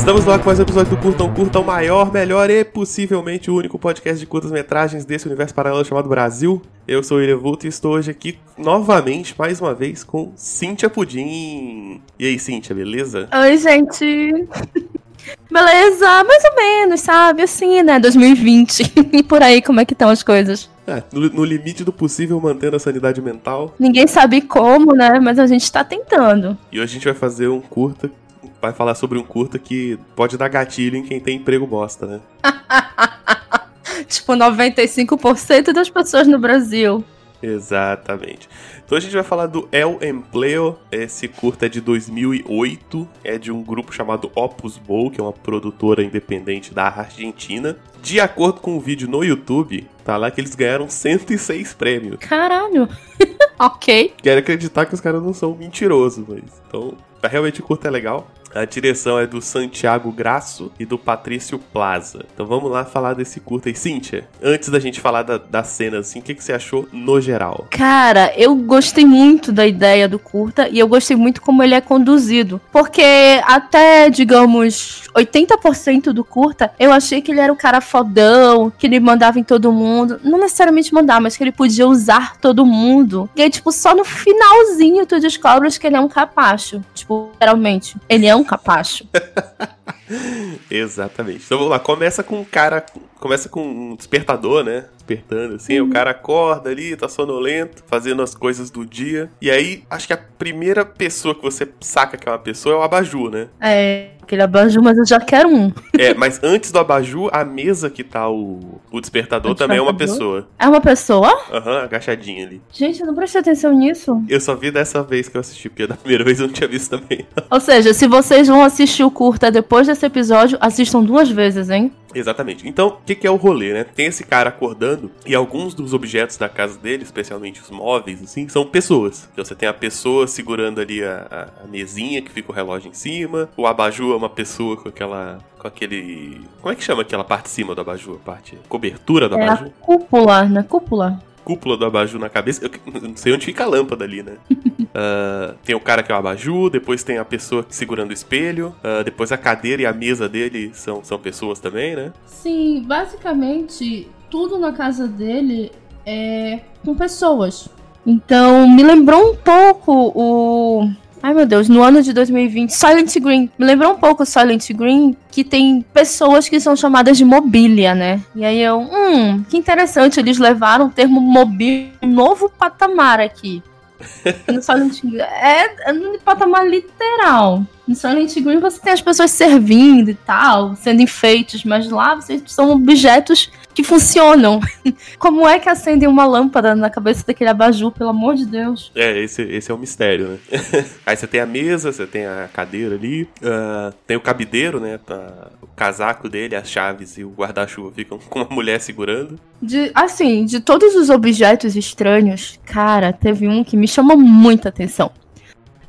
Estamos lá com mais um episódio do Curtão Curta, o maior, melhor e possivelmente o único podcast de curtas-metragens desse universo paralelo chamado Brasil. Eu sou o William Vulto e estou hoje aqui novamente, mais uma vez, com Cíntia Pudim. E aí, Cíntia, beleza? Oi, gente. Beleza, mais ou menos, sabe? Assim, né? 2020. E por aí, como é que estão as coisas? É, no, no limite do possível, mantendo a sanidade mental. Ninguém sabe como, né? Mas a gente tá tentando. E hoje a gente vai fazer um curta, vai falar sobre um curta que pode dar gatilho em quem tem emprego bosta, né? tipo, 95% das pessoas no Brasil. Exatamente. Então a gente vai falar do El Empleo. Esse curta é de 2008, é de um grupo chamado Opus Bowl, que é uma produtora independente da Argentina. De acordo com o vídeo no YouTube, tá lá que eles ganharam 106 prêmios. Caralho. ok. Quero acreditar que os caras não são mentirosos, mas então, realmente o curta é legal. A direção é do Santiago Graço e do Patrício Plaza. Então vamos lá falar desse curta aí. Cíntia, antes da gente falar da, da cena, assim, o que, que você achou no geral? Cara, eu gostei muito da ideia do curta e eu gostei muito como ele é conduzido. Porque até, digamos, 80% do curta, eu achei que ele era o cara fodão, que ele mandava em todo mundo. Não necessariamente mandar, mas que ele podia usar todo mundo. E aí, tipo, só no finalzinho tu descobres que ele é um capacho. Tipo, literalmente. Ele é um capacho. Exatamente. Então vamos lá, começa com um cara. Começa com um despertador, né? Despertando, assim, uhum. o cara acorda ali, tá sonolento, fazendo as coisas do dia. E aí, acho que a primeira pessoa que você saca que é uma pessoa é o abajur, né? É, aquele abajur, mas eu já quero um. É, mas antes do abajur, a mesa que tá o, o despertador o também é uma pessoa. É uma pessoa? Aham, uhum, agachadinha ali. Gente, eu não prestei atenção nisso. Eu só vi dessa vez que eu assisti, porque da primeira vez eu não tinha visto também. Ou seja, se vocês vão assistir o curta depois desse episódio, assistam duas vezes, hein? Exatamente. Então, o que, que, é o rolê, né? Tem esse cara acordando e alguns dos objetos da casa dele, especialmente os móveis, assim, são pessoas. Então você tem a pessoa segurando ali a, a, a mesinha que fica o relógio em cima. O abajur uma pessoa com aquela. com aquele. Como é que chama aquela parte de cima do abajur? A parte. cobertura do é abajur? A cúpula, na cúpula cúpula do abajur na cabeça. Eu não sei onde fica a lâmpada ali, né? uh, tem o cara que é o abajur, depois tem a pessoa segurando o espelho, uh, depois a cadeira e a mesa dele são, são pessoas também, né? Sim, basicamente tudo na casa dele é com pessoas. Então me lembrou um pouco o Ai meu Deus, no ano de 2020, Silent Green. Me lembrou um pouco Silent Green, que tem pessoas que são chamadas de mobília, né? E aí eu, hum, que interessante, eles levaram o termo mobília um novo patamar aqui. No Silent Green. É, é no patamar literal. No Silent Green você tem as pessoas servindo e tal, sendo enfeites, mas lá vocês são objetos que funcionam. Como é que acendem uma lâmpada na cabeça daquele abajur, pelo amor de Deus? É, esse, esse é o mistério, né? Aí você tem a mesa, você tem a cadeira ali, uh, tem o cabideiro, né? o casaco dele, as chaves e o guarda-chuva ficam com uma mulher segurando. De, assim, de todos os objetos estranhos, cara, teve um que me chamou muita atenção.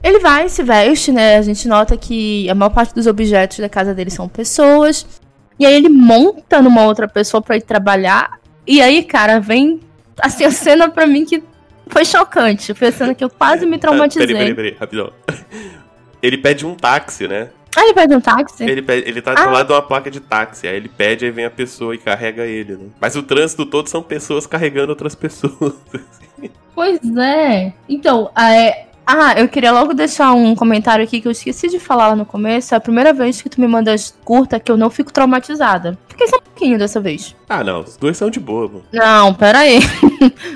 Ele vai, se veste, né? A gente nota que a maior parte dos objetos da casa dele são pessoas. E aí ele monta numa outra pessoa para ir trabalhar. E aí, cara, vem assim a cena para mim que foi chocante. Foi a cena que eu quase me traumatizei. peraí, peraí, peraí, rapidão. Ele pede um táxi, né? Ah, ele pede um táxi? Ele, pede, ele tá ah. do lado de uma placa de táxi. Aí ele pede, aí vem a pessoa e carrega ele, né? Mas o trânsito todo são pessoas carregando outras pessoas. Pois é. Então, é, ah, eu queria logo deixar um comentário aqui que eu esqueci de falar lá no começo. É a primeira vez que tu me mandas curta que eu não fico traumatizada. Fiquei só um pouquinho dessa vez. Ah, não. Os dois são de boa, mano. Não, pera aí.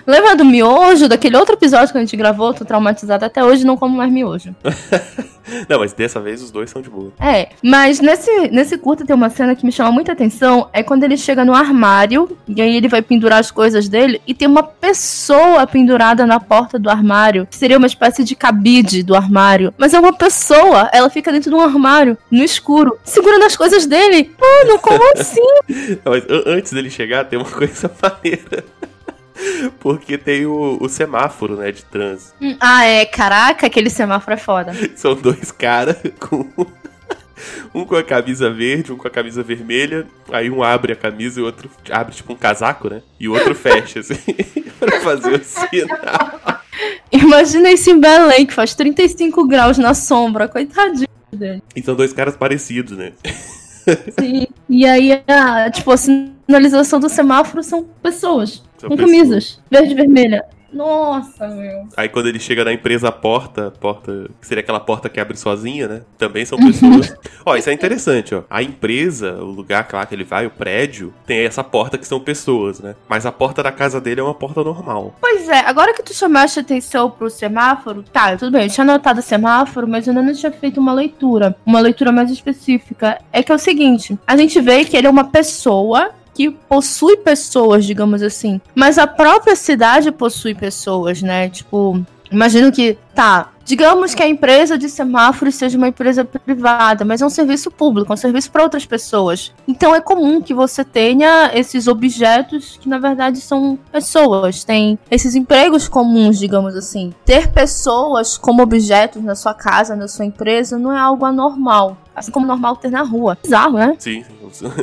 Lembra do miojo, daquele outro episódio que a gente gravou? Tô traumatizada até hoje não como mais miojo. Não, mas dessa vez os dois são de boa. É, mas nesse, nesse curta tem uma cena que me chama muita atenção. É quando ele chega no armário, e aí ele vai pendurar as coisas dele, e tem uma pessoa pendurada na porta do armário, que seria uma espécie de cabide do armário. Mas é uma pessoa, ela fica dentro de um armário, no escuro, segurando as coisas dele. Mano, como assim? Não, mas antes dele chegar, tem uma coisa maneira. Porque tem o, o, semáforo, né, de trânsito. Hum, ah, é. Caraca, aquele semáforo é foda. São dois caras com. Um com a camisa verde, um com a camisa vermelha. Aí um abre a camisa e o outro abre tipo um casaco, né? E o outro fecha, assim, pra fazer o sinal. Imagina isso em Belém, que faz 35 graus na sombra, coitadinho dele. E são dois caras parecidos, né? Sim. E aí, a, tipo, a sinalização do semáforo são pessoas. São com pessoas. camisas. Verde e vermelha. Nossa, meu. Aí quando ele chega na empresa, a porta, porta, que seria aquela porta que abre sozinha, né? Também são pessoas. ó, isso é interessante, ó. A empresa, o lugar lá que ele vai, o prédio, tem essa porta que são pessoas, né? Mas a porta da casa dele é uma porta normal. Pois é, agora que tu chamaste atenção pro semáforo, tá, tudo bem, eu tinha anotado o semáforo, mas eu ainda não tinha feito uma leitura, uma leitura mais específica. É que é o seguinte, a gente vê que ele é uma pessoa que possui pessoas, digamos assim. Mas a própria cidade possui pessoas, né? Tipo, imagino que, tá, digamos que a empresa de semáforos seja uma empresa privada, mas é um serviço público, um serviço para outras pessoas. Então é comum que você tenha esses objetos que na verdade são pessoas, tem esses empregos comuns, digamos assim. Ter pessoas como objetos na sua casa, na sua empresa, não é algo anormal. Assim como normal ter na rua. Bizarro, né? Sim.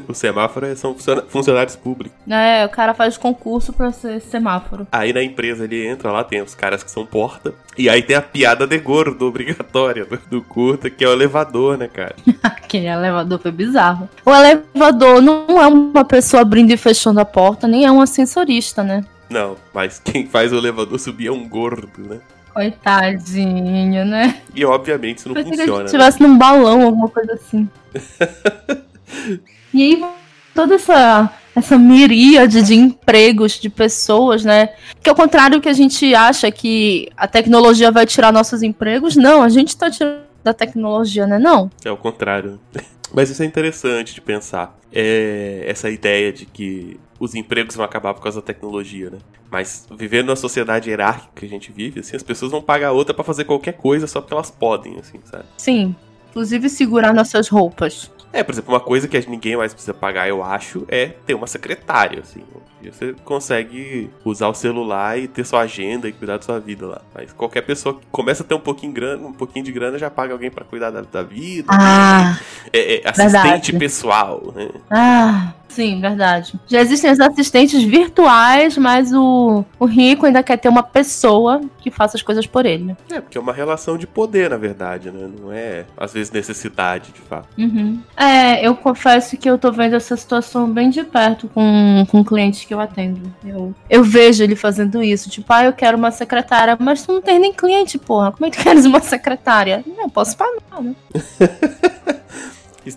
O semáforo é- são funcionários públicos. É, o cara faz concurso pra ser semáforo. Aí na empresa ele entra lá, tem os caras que são porta. E aí tem a piada de gordo obrigatória do, do curta, que é o elevador, né, cara? Aquele elevador foi bizarro. O elevador não é uma pessoa abrindo e fechando a porta, nem é um ascensorista, né? Não, mas quem faz o elevador subir é um gordo, né? Coitadinho, né? E obviamente isso não Pensei que a funciona. gente né? estivesse num balão, alguma coisa assim. e aí, toda essa, essa miríade de empregos, de pessoas, né? Que ao contrário que a gente acha que a tecnologia vai tirar nossos empregos, não, a gente tá tirando da tecnologia, né? Não. É o contrário. Mas isso é interessante de pensar. É essa ideia de que os empregos vão acabar por causa da tecnologia, né? Mas vivendo numa sociedade hierárquica que a gente vive, assim, as pessoas vão pagar outra pra fazer qualquer coisa só porque elas podem, assim, sabe? Sim. Inclusive segurar nossas roupas. É, por exemplo, uma coisa que ninguém mais precisa pagar, eu acho, é ter uma secretária, assim. Você consegue usar o celular e ter sua agenda e cuidar da sua vida lá. Mas qualquer pessoa que começa a ter um pouquinho, grana, um pouquinho de grana já paga alguém pra cuidar da, da vida. Ah, É, é assistente verdade. pessoal, né? ah. Sim, verdade. Já existem os assistentes virtuais, mas o, o rico ainda quer ter uma pessoa que faça as coisas por ele. É, porque é uma relação de poder, na verdade, né? Não é, às vezes, necessidade, de fato. Uhum. É, eu confesso que eu tô vendo essa situação bem de perto com, com clientes que eu atendo. Eu, eu vejo ele fazendo isso. Tipo, ah, eu quero uma secretária, mas tu não tem nem cliente, porra. Como é que tu queres uma secretária? Não, posso pagar, né?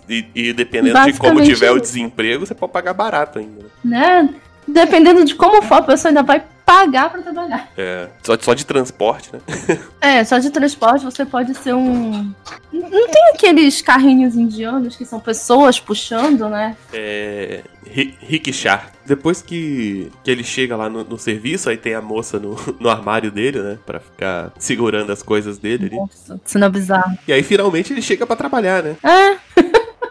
E, e dependendo de como tiver o desemprego, você pode pagar barato ainda. né? né? Dependendo de como for, a pessoa ainda vai pagar pra trabalhar. É, só, só de transporte, né? É, só de transporte você pode ser um. Não tem aqueles carrinhos indianos que são pessoas puxando, né? É. ri- Rickshaw. Depois que, que ele chega lá no, no serviço, aí tem a moça no, no armário dele, né? Pra ficar segurando as coisas dele ali. Nossa, cena bizarra. E aí finalmente ele chega pra trabalhar, né? É.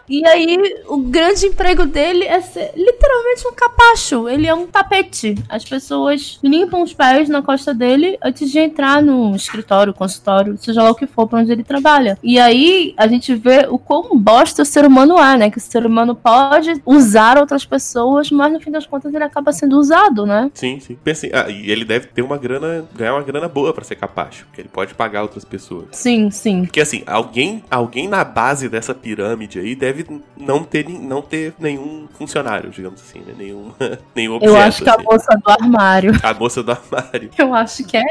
E aí, o grande emprego dele é ser literalmente um capacho. Ele é um tapete. As pessoas limpam os pés na costa dele antes de entrar no escritório, consultório, seja lá o que for pra onde ele trabalha. E aí, a gente vê o quão bosta o ser humano é, né? Que o ser humano pode usar outras pessoas, mas no fim das contas ele acaba sendo usado, né? Sim, sim. Pense, ah, e ele deve ter uma grana, ganhar uma grana boa pra ser capaz, porque ele pode pagar outras pessoas. Sim, sim. Porque assim, alguém, alguém na base dessa pirâmide aí deve não ter, não ter nenhum funcionário, digamos assim, né? Nenhum, nenhum objeto. Eu acho que a assim. moça do armário. A moça do armário. Eu acho que é.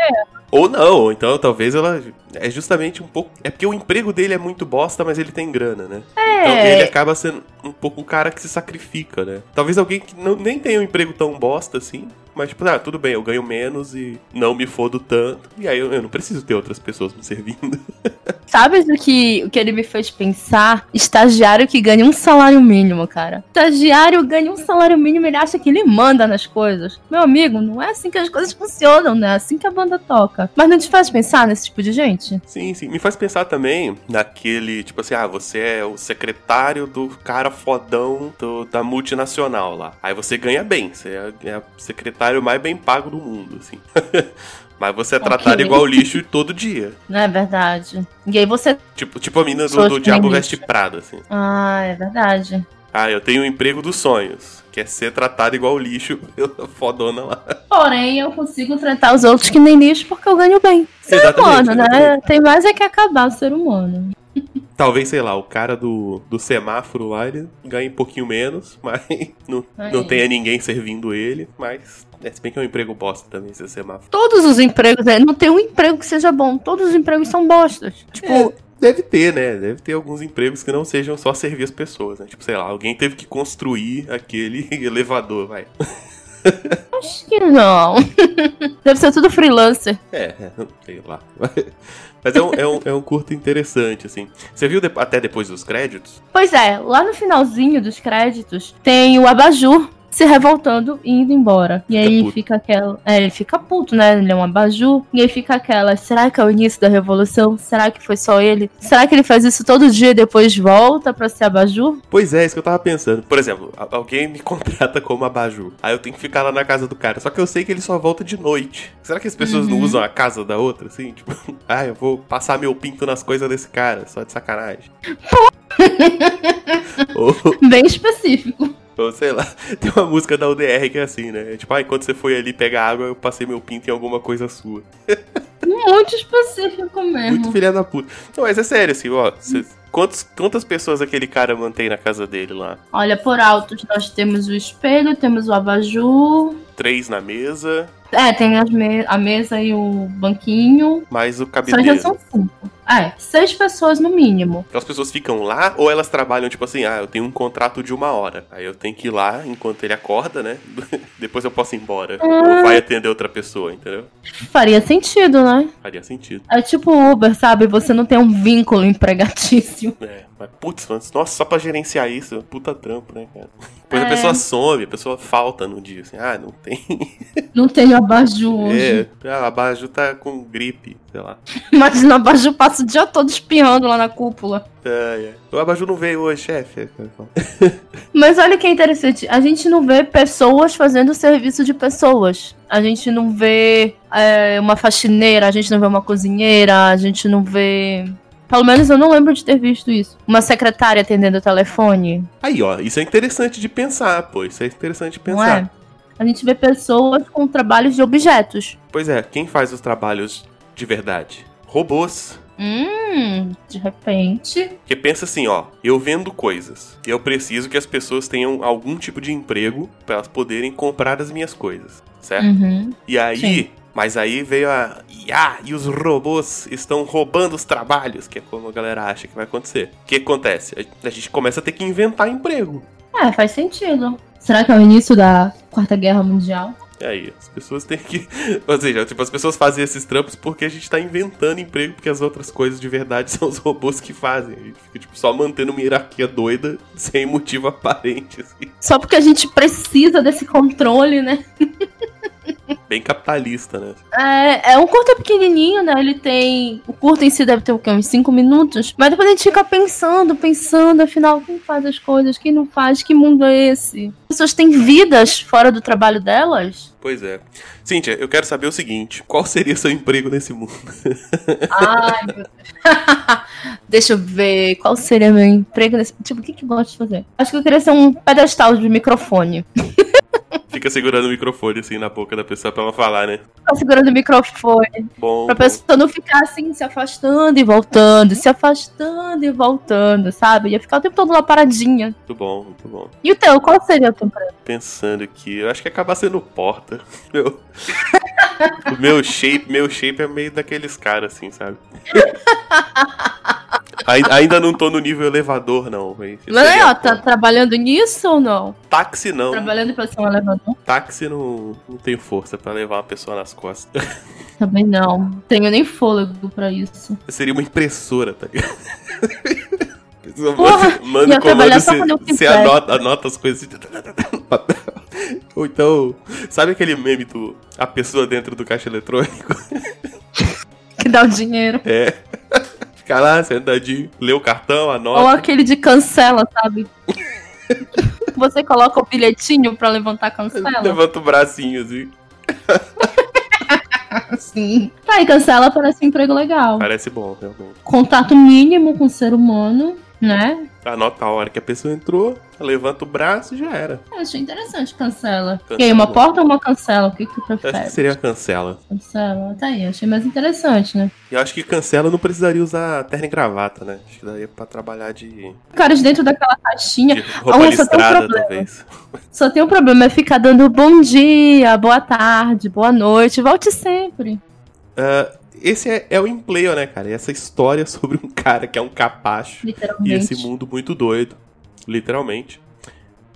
Ou não, então talvez ela. É justamente um pouco. É porque o emprego dele é muito bosta, mas ele tem grana, né? Então É. ele acaba sendo um pouco um cara que se sacrifica, né? Talvez alguém que não, nem tenha um emprego tão bosta assim. Mas, tipo, ah, tudo bem, eu ganho menos e não me fodo tanto. E aí eu, eu não preciso ter outras pessoas me servindo. Sabe o que, o que ele me fez pensar? Estagiário que ganha um salário mínimo, cara. Estagiário ganha um salário mínimo, ele acha que ele manda nas coisas. Meu amigo, não é assim que as coisas funcionam, né? É assim que a banda toca. Mas não te faz pensar nesse tipo de gente? Sim, sim. Me faz pensar também naquele, tipo assim, ah, você é o secretário do cara fodão do- da multinacional lá. Aí você ganha bem, você é, é o secretário mais bem pago do mundo, assim. Mas você é tratado Ok. igual lixo todo dia. Não é verdade? E aí você. Tipo, tipo a mina do, do Diabo Veste. Prada, assim. Ah, é verdade. Ah, eu tenho o emprego dos sonhos, que é ser tratado igual lixo pela fodona lá. Porém, eu consigo tratar os outros que nem lixo porque eu ganho bem. Ser Exatamente, humano, né? exatamente. Tem mais é que acabar o ser humano. Talvez, sei lá, o cara do, do semáforo lá, ele ganhe um pouquinho menos, mas não, não tenha ninguém servindo ele, mas é, se bem que é um emprego bosta também, esse semáforo. Todos os empregos, né? Não tem um emprego que seja bom. Todos os empregos são bostas. Tipo, É, deve ter, né? Deve ter alguns empregos que não sejam só servir as pessoas, né? Tipo, sei lá, alguém teve que construir aquele elevador, vai. acho que não. Deve ser tudo freelancer. É, sei lá. Mas é um, é, um, é um curto interessante, assim. Você viu de- até depois dos créditos? Pois é, lá no finalzinho dos créditos tem o abajur se revoltando e indo embora. E Fica aí puto. fica aquela. É, ele fica puto, né? Ele é um abajur. E aí fica aquela. Será que é o início da revolução? Será que foi só ele? Será que ele faz isso todo dia e depois volta pra ser abajur? Pois é, isso que eu tava pensando. Por exemplo, alguém me contrata como abajur. Aí eu tenho que ficar lá na casa do cara. Só que eu sei que ele só volta de noite. Será que as pessoas não Uhum. usam a casa da outra, assim? Tipo, ah, eu vou passar meu pinto nas coisas desse cara, só de sacanagem. ou, Bem específico. Ou sei lá, tem uma música da UDR que é assim, né? É Tipo, ah, enquanto você foi ali pegar água, eu passei meu pinto em alguma coisa sua. Muito específico mesmo. Muito filha da puta. Não, mas é sério, assim, ó. cês- quantos, quantas pessoas aquele cara mantém na casa dele lá? Olha, por altos nós temos o espelho, temos o abajur. Três na mesa, É, tem as me- a mesa e o banquinho. mais o Só já cabideiro. são cinco. É, seis pessoas no mínimo. Aquelas pessoas ficam lá ou elas trabalham tipo assim, ah, eu tenho um contrato de uma hora. Aí eu tenho que ir lá enquanto ele acorda, né? Depois eu posso ir embora. Ou vai atender outra pessoa, entendeu? Faria sentido, né? Faria sentido. É tipo Uber, sabe? Você não tem um vínculo empregatício. É, mas putz, mas, nossa, só pra gerenciar isso, puta trampo, né, cara? Depois a É. pessoa some, a pessoa falta no dia, assim, ah, não tem. Não tem abajur hoje. É, ah, a Baju tá com gripe, sei lá. Imagina o abajur passa o dia todo espiando lá na cúpula. É, é. O Abaju não veio hoje, chefe. Mas olha que interessante, a gente não vê pessoas fazendo serviço de pessoas. A gente não vê é, uma faxineira, a gente não vê uma cozinheira, a gente não vê. Pelo menos eu não lembro de ter visto isso. Uma secretária atendendo o telefone. Aí, ó, isso é interessante de pensar, pô. Isso é interessante de Não pensar. é? A gente vê pessoas com trabalhos de objetos. Pois é, quem faz os trabalhos de verdade? Robôs. Hum, de repente. Porque pensa assim, ó, eu vendo coisas. Eu preciso que as pessoas tenham algum tipo de emprego pra elas poderem comprar as minhas coisas, certo? Uhum. E aí, Sim. Mas aí veio a IA e os robôs estão roubando os trabalhos, que é como a galera acha que vai acontecer. O que acontece? A- gente começa a ter que inventar emprego. É, faz sentido. Será que é o início da Quarta Guerra Mundial? E aí, as pessoas têm que. Ou seja, tipo, as pessoas fazem esses trampos porque a gente tá inventando emprego, porque as outras coisas de verdade são os robôs que fazem. A gente fica, tipo, só mantendo uma hierarquia doida, sem motivo aparente, assim. Só porque a gente precisa desse controle, né? Bem capitalista, né? É, é um curta pequenininho, né? Ele tem. O curto em si deve ter o quê? Uns 5 minutos. Mas depois a gente fica pensando, pensando, afinal, quem faz as coisas, quem não faz, que mundo é esse? As pessoas têm vidas fora do trabalho delas? Pois é. Cíntia, eu quero saber o seguinte: qual seria seu emprego nesse mundo? Ai, meu Deus. Deixa eu ver. Qual seria meu emprego nesse. Tipo, o que, que eu gosto de fazer? Acho que eu queria ser um pedestal de microfone. Fica segurando o microfone assim na boca da pessoa pra ela falar, né? Ficar segurando o microfone. Bom. Pra bom. pessoa não ficar assim, se afastando e voltando, se afastando e voltando, sabe? Ia ficar o tempo todo lá paradinha. Muito bom, muito bom. E o teu, qual seria o teu emprego? Pensando aqui, eu acho que ia acabar sendo porta. Meu. o meu shape, meu shape é meio daqueles caras, assim, sabe? Ai- Ainda não tô no nível elevador, não. aí, seria ó, tá trabalhando nisso ou não? Táxi não. Trabalhando pra ser um elevador? Táxi não, não tem força pra levar uma pessoa nas costas. Também não. Tenho nem fôlego pra isso. Seria uma impressora, tá ligado? Porra, manda o comando, você, eu anota, anota as coisas. Ou então, sabe aquele meme do a pessoa dentro do caixa eletrônico? Que dá o dinheiro. É. Fica lá, sentadinho, lê o cartão, Ou anota. aquele de cancela, sabe? Você coloca o bilhetinho pra levantar cancela? Levanta o bracinho assim. Sim. Tá, e cancela parece um emprego legal. Parece bom, realmente. Contato mínimo com o ser humano. Né? Anota a hora que a pessoa entrou, levanta o braço e já era. Eu achei interessante, cancela. Cancela. E aí, uma porta ou uma cancela? O que, que Eu acho prefere? que seria cancela. Cancela. Tá aí, achei mais interessante, né? E eu acho que cancela não precisaria usar terno e gravata, né? Acho que daria pra trabalhar de, Caras dentro daquela caixinha. de roupa Ah, só tem um problema. talvez. Só tem um problema, é ficar dando bom dia, boa tarde, boa noite. Volte sempre. Ah, esse é, é o Implayer, né, cara? E essa história sobre um cara que é um capacho e esse mundo muito doido, literalmente.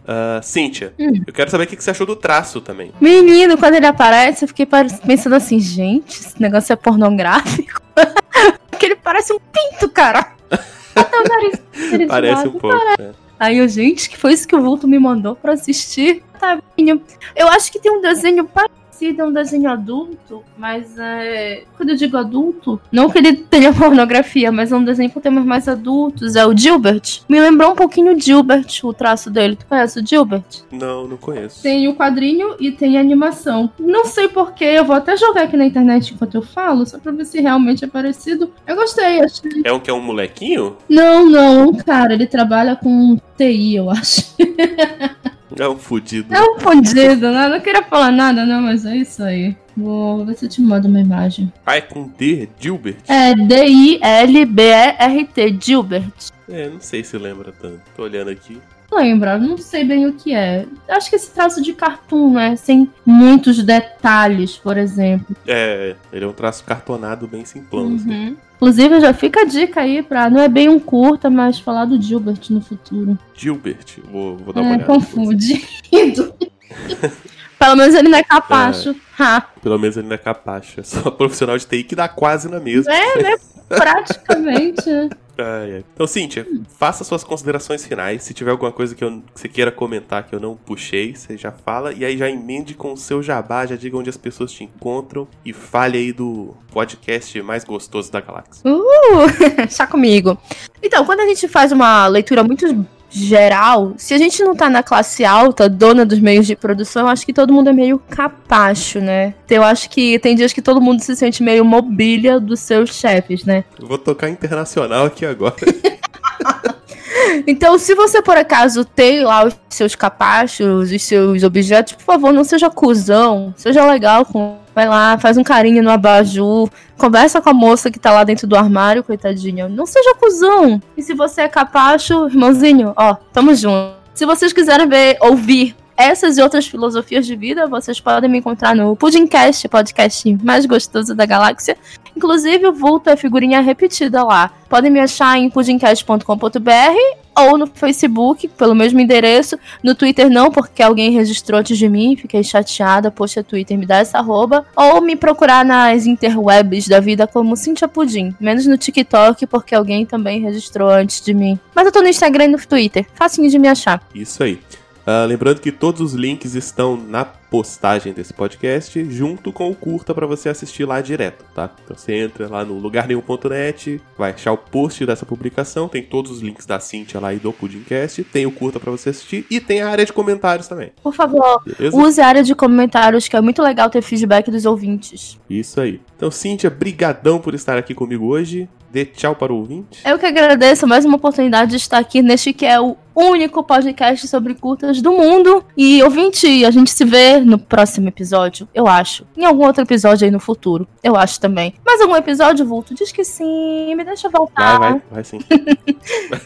Ah, Cíntia, Hum. eu quero saber o que você achou do traço também. Menino, quando ele aparece, eu fiquei pensando assim, gente, esse negócio é pornográfico. Porque ele parece um pinto, cara. Até o nariz Parece um pouco. né? Aí eu, gente, que foi isso que o Vulto me mandou pra assistir? Tá, menino. Eu acho que tem um desenho parecido, é um desenho adulto, mas é. Quando eu digo adulto, não que ele tenha pornografia, mas é um desenho com temas mais adultos. É o Gilbert. Me lembrou um pouquinho o Gilbert, o traço dele. Tu conhece o Gilbert? Não, não conheço. Tem o quadrinho e tem a animação. Não sei porquê, eu vou até jogar aqui na internet enquanto eu falo, só pra ver se realmente é parecido. Eu gostei, achei. É um que é um molequinho? Não, não, cara, ele trabalha com TI, eu acho. É um fudido. É um fundido, né? Não queria falar nada, não, mas é isso aí. Vou ver se eu te mando uma imagem. Ah, é com D, Gilbert? É D-I-L-B-E-R-T, Gilbert. É, não sei se lembra tanto. Tô olhando aqui. Lembra, não sei bem o que é. Acho que esse traço de cartoon, né? Sem muitos detalhes, por exemplo. É, ele é um traço cartonado bem simplão. assim. Uhum. Inclusive, já fica a dica aí pra. Não é bem um curta, mas falar do Gilbert no futuro. Gilbert, vou, vou dar uma É, olhada. confundido. Pelo menos ele não é capacho. Ha. Pelo menos ele não é capaz. É só profissional de TI que dá quase na mesma. É, né? Praticamente. Ai, ai. Então, Cíntia, faça suas considerações finais. Se tiver alguma coisa que, eu- que você queira comentar que eu não puxei, você já fala. E aí já emende com o seu jabá, já diga onde as pessoas te encontram. E fale aí do podcast mais gostoso da galáxia. Uh, chá comigo. Então, quando a gente faz uma leitura muito geral, se a gente não tá na classe alta, dona dos meios de produção, eu acho que todo mundo é meio capacho, né? Então, eu acho que tem dias que todo mundo se sente meio mobília dos seus chefes, né? Eu vou tocar internacional aqui agora. Então, se você por acaso tem lá os seus capachos, os seus objetos, por favor, não seja cuzão, seja legal com. Vai lá, faz um carinho no abajur, conversa com a moça que tá lá dentro do armário, coitadinha. Não seja cuzão. E se você é capacho, irmãozinho, ó, tamo junto. Se vocês quiserem ver, ouvir essas e outras filosofias de vida, vocês podem me encontrar no Pudimcast, podcast mais gostoso da galáxia. Inclusive, o vulto é figurinha repetida lá. Podem me achar em pudimcast.com.br ou no Facebook, pelo mesmo endereço. No Twitter não, porque alguém registrou antes de mim, fiquei chateada. Poxa, Twitter, me dá essa arroba. Ou me procurar nas interwebs da vida como Cintia Pudim. Menos no TikTok, porque alguém também registrou antes de mim. Mas eu tô no Instagram e no Twitter. Facinho de me achar. Isso aí. Ah, lembrando que todos os links estão na postagem desse podcast, junto com o curta pra você assistir lá direto, tá? Então você entra lá no lugarnenhum.net, vai achar o post dessa publicação, tem todos os links da Cintia lá e do Pudimcast, tem o curta pra você assistir e tem a área de comentários também, Por favor, beleza? use a área de comentários, que é muito legal ter feedback dos ouvintes. Isso aí. Então, Cintia, brigadão por estar aqui comigo hoje. Dê tchau para o ouvinte. Eu que agradeço mais uma oportunidade de estar aqui neste que é o único podcast sobre curtas do mundo. E ouvinte, a gente se vê no próximo episódio, eu acho. Em algum outro episódio aí no futuro, eu acho também. Mais algum episódio, Vulto? Diz que sim, me deixa voltar. Vai, vai, vai sim.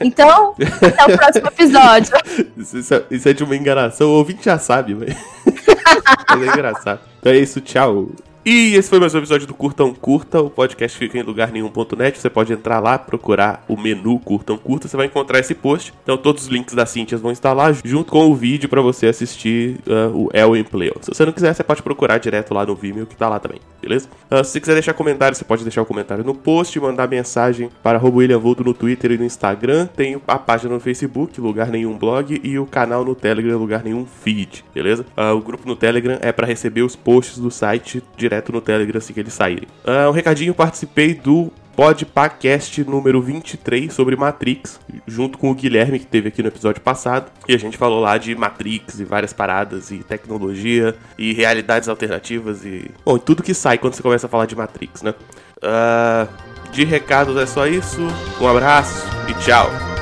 Então, até o próximo episódio. Isso, isso é, de uma enganação, o ouvinte já sabe, velho. Mas é engraçado. Então é isso, tchau. E esse foi mais um episódio do Curtão Curta. O podcast fica em lugar nenhum.net. Você pode entrar lá, procurar o menu Curtão Curta. Você vai encontrar esse post. Então todos os links da Cintias vão estar lá, junto com o vídeo pra você assistir uh, o Elwin Play. Se você não quiser, você pode procurar direto lá no Vimeo, que tá lá também, beleza? Uh, se você quiser deixar comentário, você pode deixar o comentário no post, mandar mensagem para William no Twitter e no Instagram. Tem a página no Facebook, Lugar Nenhum Blog, e o canal no Telegram, Lugar Nenhum Feed, beleza? Uh, o grupo no Telegram é para receber os posts do site direto no Telegram assim que eles saírem. Uh, um recadinho, participei do Podpacast número 23 sobre Matrix, junto com o Guilherme que teve aqui no episódio passado. E a gente falou lá de Matrix e várias paradas, e tecnologia, e realidades alternativas, e. Bom, tudo que sai quando você começa a falar de Matrix, né? Ah, de recados é só isso. Um abraço e tchau.